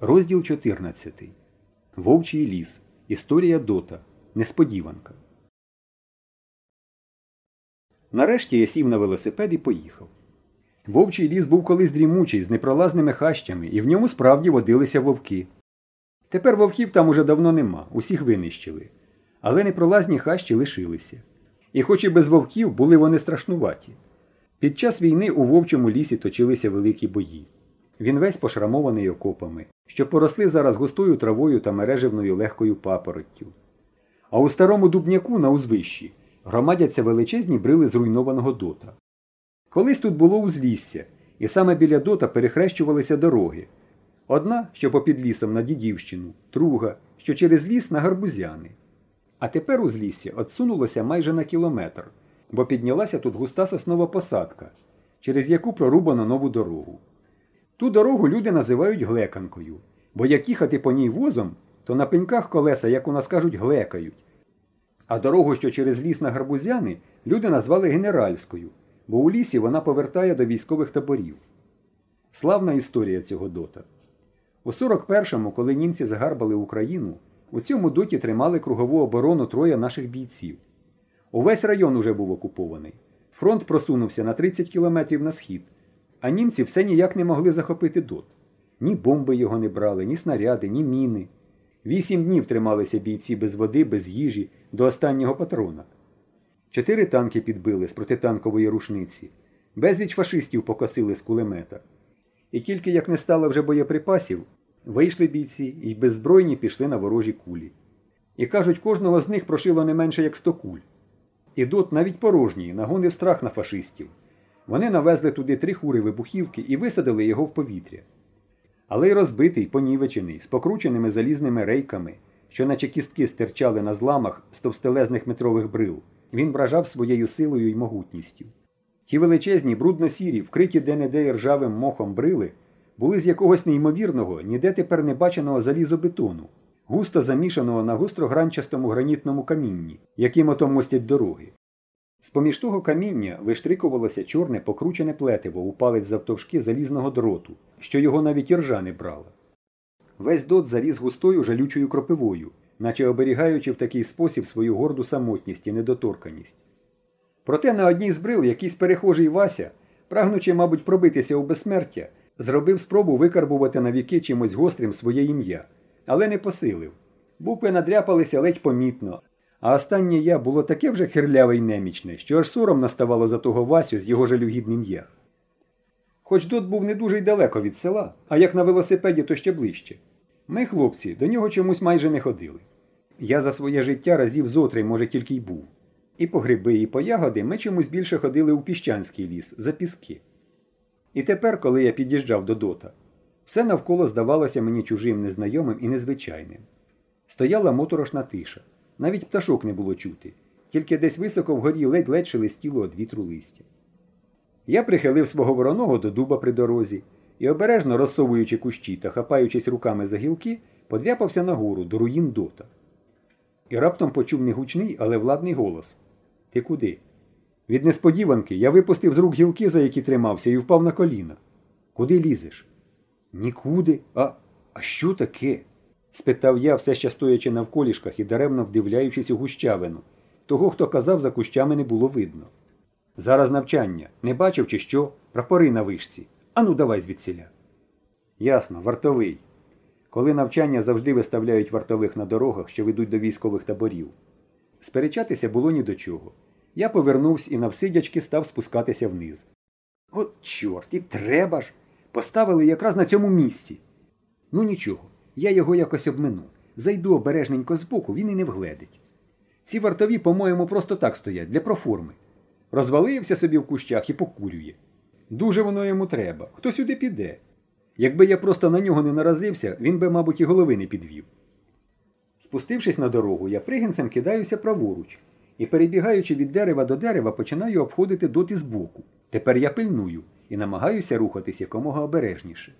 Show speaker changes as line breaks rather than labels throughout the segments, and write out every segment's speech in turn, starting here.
Розділ 14. Вовчий ліс. Історія Дота. Несподіванка. Нарешті я сів на велосипед і поїхав. Вовчий ліс був колись дрімучий з непролазними хащами, і в ньому справді водилися вовки. Тепер вовків там уже давно нема, усіх винищили. Але непролазні хащі лишилися. І хоч і без вовків були вони страшнуваті. Під час війни у вовчому лісі точилися великі бої. Він весь пошрамований окопами, що поросли зараз густою травою та мережевною легкою папороттю. А у старому дубняку на узвищі громадяться величезні брили зруйнованого дота. Колись тут було узлісся, і саме біля дота перехрещувалися дороги. Одна, що попід лісом на Дідівщину, друга, що через ліс на гарбузяни. А тепер узлісся отсунулося майже на кілометр, бо піднялася тут густа соснова посадка, через яку прорубано нову дорогу. Ту дорогу люди називають глеканкою, бо як їхати по ній возом, то на пеньках колеса, як у нас кажуть, глекають. А дорогу, що через ліс на гарбузяни, люди назвали генеральською, бо у лісі вона повертає до військових таборів. Славна історія цього дота. У 41-му, коли німці загарбали Україну, у цьому доті тримали кругову оборону троє наших бійців. Увесь район уже був окупований. Фронт просунувся на 30 кілометрів на схід, а німці все ніяк не могли захопити дот. Ні бомби його не брали, ні снаряди, ні міни. Вісім днів трималися бійці без води, без їжі, до останнього патрона. Чотири танки підбили з протитанкової рушниці, безліч фашистів покосили з кулемета. І тільки як не стало вже боєприпасів, вийшли бійці і беззбройні пішли на ворожі кулі. І кажуть, кожного з них прошило не менше як сто куль. І дот навіть порожній нагонив страх на фашистів. Вони навезли туди три хури вибухівки і висадили його в повітря. Але й розбитий, понівечений, з покрученими залізними рейками, що наче кістки стирчали на зламах з товстелезних метрових брил, він вражав своєю силою й могутністю. Ті величезні, брудно-сірі, вкриті де-не-де ржавим мохом брили, були з якогось неймовірного, ніде тепер не баченого залізобетону, густо замішаного на густрогранчастому гранітному камінні, яким ото мостять дороги. З-поміж того каміння виштрикувалося чорне покручене плетиво у палець завтовшки залізного дроту, що його навіть іржа не брала. Весь дот заліз густою жалючою кропивою, наче оберігаючи в такий спосіб свою горду самотність і недоторканість. Проте на одній з брил якийсь перехожий Вася, прагнучи, мабуть, пробитися у безсмертя, зробив спробу викарбувати на віки чимось гострим своє ім'я, але не посилив. Букви надряпалися ледь помітно, а останнє я було таке вже хирляве й немічне, що аж сором наставало за того Васю з його жалюгідним я. Хоч Дот був не дуже й далеко від села, а як на велосипеді, то ще ближче. Ми, хлопці, до нього чомусь майже не ходили. Я за своє життя разів зотри, може, тільки й був. І по гриби, і по ягоди ми чомусь більше ходили у піщанський ліс, за піски. І тепер, коли я під'їжджав до дота, все навколо здавалося мені чужим, незнайомим і незвичайним. Стояла моторошна тиша. Навіть пташок не було чути, тільки десь високо вгорі ледь-ледь шелестіло від вітру листя. Я прихилив свого вороного до дуба при дорозі і, обережно розсовуючи кущі та хапаючись руками за гілки, подряпався нагору до руїн дота. І раптом почув негучний, але владний голос Ти куди? Від несподіванки я випустив з рук гілки, за які тримався, і впав на коліна. Куди лізеш? Нікуди. А, А що таке? Спитав я, все ще стоячи навколішках і даремно вдивляючись у гущавину. Того, хто казав, за кущами не було видно. Зараз навчання. Не бачив, чи що? Прапори на вишці. Ану, давай звідсіля. Ясно, вартовий. Коли навчання завжди виставляють вартових на дорогах, що ведуть до військових таборів. Сперечатися було ні до чого. Я повернувся і навсидячки став спускатися вниз. От, чорт, і треба ж. Поставили якраз на цьому місці. Ну нічого, я його якось обмину. Зайду обережненько збоку, він і не вгледить. Ці вартові, по-моєму, просто так стоять, для проформи. Розвалився собі в кущах і покурює. Дуже воно йому треба. Хто сюди піде? Якби я просто на нього не наразився, він би, мабуть, і голови не підвів. Спустившись на дорогу, я пригінцем кидаюся праворуч і, перебігаючи від дерева до дерева, починаю обходити доти збоку. Тепер я пильную і намагаюся рухатись якомога обережніше.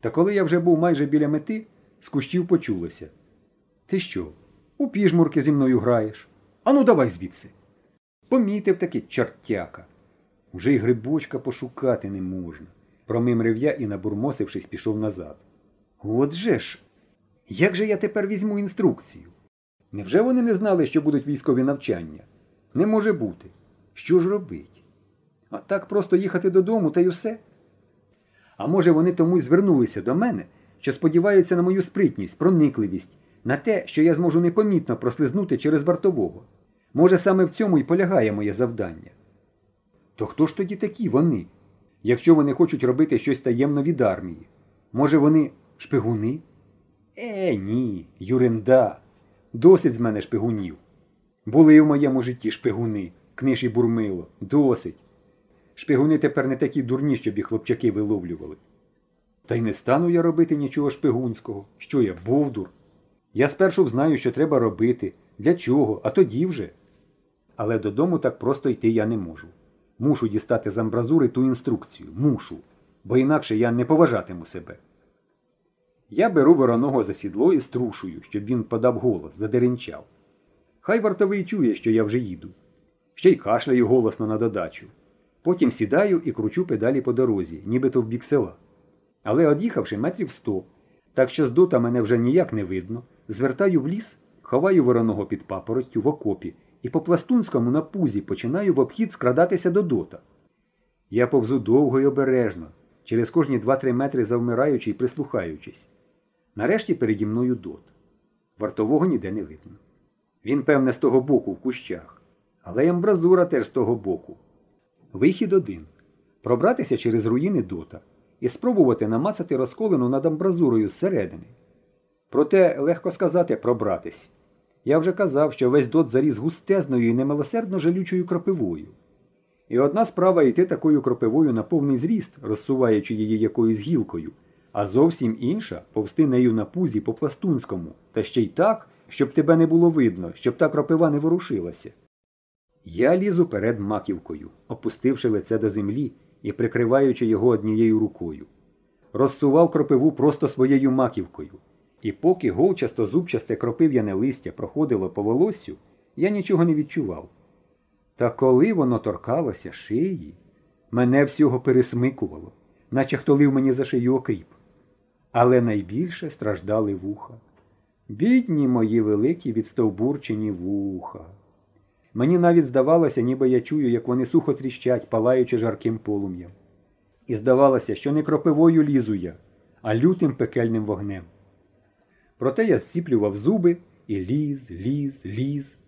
Та коли я вже був майже біля мети, з кущів почулося. Ти що? У піжмурки зі мною граєш? Ану, давай звідси. Помітив таки чортяка. Уже й грибочка пошукати не можна. Промимрив я і, набурмосившись, пішов назад. Отже ж, як же я тепер візьму інструкцію? Невже вони не знали, що будуть військові навчання? Не може бути. Що ж робить? А так просто їхати додому та й усе? А може, вони тому й звернулися до мене, що сподіваються на мою спритність, проникливість, на те, що я зможу непомітно прослизнути через вартового. Може, саме в цьому і полягає моє завдання. То хто ж тоді такі вони? Якщо вони хочуть робити щось таємно від армії? Може, вони шпигуни? Е, ні, Юренда. Досить з мене шпигунів. Були в моєму житті шпигуни, книж і бурмило. Досить. Шпигуни тепер не такі дурні, щоб їх хлопчаки виловлювали. Та й не стану я робити нічого шпигунського. Що я, бовдур? Я спершу знаю, що треба робити, для чого, а тоді вже. Але додому так просто йти я не можу. Мушу дістати з амбразури ту інструкцію. Мушу. Бо інакше я не поважатиму себе. Я беру вороного за сідло і струшую, щоб він подав голос, задеренчав. Хай вартовий чує, що я вже їду. Ще й кашляю голосно на додачу. Потім сідаю і кручу педалі по дорозі, нібито в бік села. Але од'їхавши метрів сто, так що з дота мене вже ніяк не видно, звертаю в ліс, ховаю вороного під папороттю в окопі і по пластунському на пузі починаю в обхід скрадатися до дота. Я повзу довго й обережно, через кожні 2-3 метри завмираючи й прислухаючись. Нарешті переді мною дот. Вартового ніде не видно. Він, певне, з того боку в кущах, але й амбразура теж з того боку. Вихід один пробратися через руїни дота і спробувати намацати розколену над амбразурою зсередини. Проте легко сказати пробратись. Я вже казав, що весь дот заріс густезною і немилосердно жалючою кропивою. І одна справа йти такою кропивою на повний зріст, розсуваючи її якоюсь гілкою, а зовсім інша повсти нею на пузі по пластунському, та ще й так, щоб тебе не було видно, щоб та кропива не ворушилася. Я лізу перед маківкою, опустивши лице до землі і прикриваючи його однією рукою. Розсував кропиву просто своєю маківкою. І поки голчасто зубчасте кропив'яне листя проходило по волоссю, я нічого не відчував. Та коли воно торкалося шиї, мене всього пересмикувало, наче хто лив мені за шию окріп. Але найбільше страждали вуха. Бідні мої великі відстовбурчені вуха. Мені навіть здавалося, ніби я чую, як вони сухо тріщать, палаючи жарким полум'ям. І здавалося, що не кропивою лізу я, а лютим пекельним вогнем. Проте я зціплював зуби і ліз, ліз, ліз.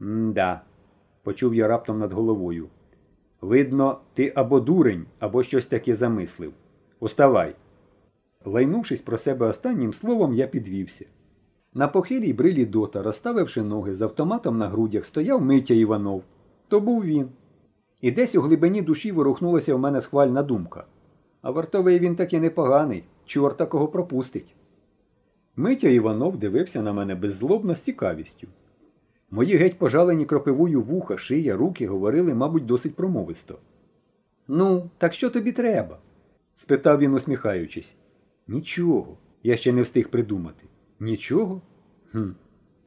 М-да, почув я раптом над головою. Видно, ти або дурень, або щось таке замислив. Уставай. Лайнувшись про себе останнім словом, я підвівся. На похилій брилі дота, розставивши ноги з автоматом на грудях, стояв Митя Іванов. То був він. І десь у глибині душі ворухнулася в мене схвальна думка. А вартовий він таки непоганий, чорта кого пропустить. Митя Іванов дивився на мене беззлобно з цікавістю. Мої геть пожалені кропивою вуха, шия, руки говорили, мабуть, досить промовисто. Ну, так що тобі треба? спитав він, усміхаючись. Нічого, я ще не встиг придумати. Нічого? Хм.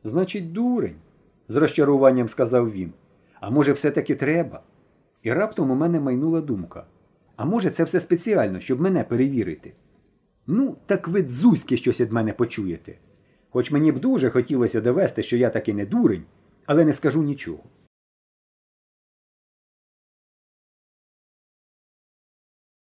Значить, дурень, з розчаруванням сказав він. А може, все-таки треба? І раптом у мене майнула думка. А може, це все спеціально, щоб мене перевірити? Ну, так ви дзузьки щось від мене почуєте. Хоч мені б дуже хотілося довести, що я таки не дурень, але не скажу нічого.